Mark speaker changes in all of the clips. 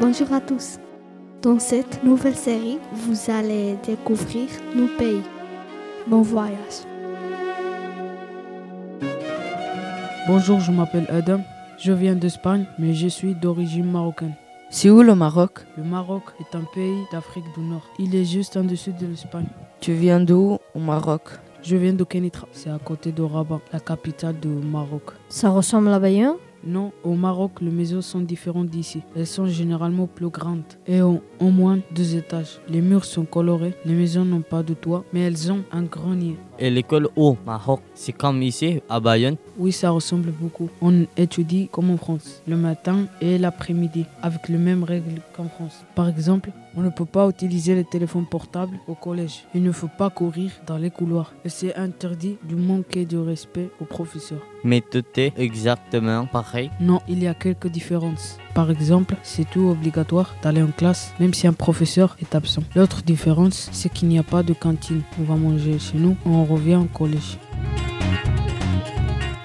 Speaker 1: Bonjour à tous. Dans cette nouvelle série, vous allez découvrir nos pays. Bon voyage.
Speaker 2: Bonjour, je m'appelle Adam. Je viens d'Espagne, mais je suis d'origine marocaine.
Speaker 3: C'est où le Maroc
Speaker 2: Le Maroc est un pays d'Afrique du Nord. Il est juste en dessus de l'Espagne.
Speaker 3: Tu viens d'où au Maroc?
Speaker 2: Je viens de Kenitra. C'est à côté de Rabat, la capitale du Maroc.
Speaker 1: Ça ressemble à Bayonne
Speaker 2: Non, au Maroc, les maisons sont différentes d'ici. Elles sont généralement plus grandes et ont au moins deux étages. Les murs sont colorés, les maisons n'ont pas de toit, mais elles ont un grenier.
Speaker 4: Et l'école au Maroc, c'est comme ici, à Bayonne?
Speaker 2: Oui, ça ressemble beaucoup. On étudie comme en France, le matin et l'après-midi, avec les mêmes règles qu'en France. Par exemple, on ne peut pas utiliser les téléphones portables au collège. Il ne faut pas courir dans les couloirs. Et c'est interdit de manquer de respect aux professeurs.
Speaker 4: Mais tout est exactement pareil.
Speaker 2: Non, il y a quelques différences. Par exemple, c'est tout obligatoire d'aller en classe, même si un professeur est absent. L'autre différence, c'est qu'il n'y a pas de cantine. On va manger chez nous, on revient au collège.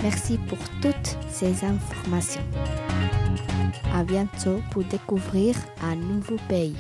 Speaker 1: Merci pour toutes ces informations. À bientôt pour découvrir un nouveau pays.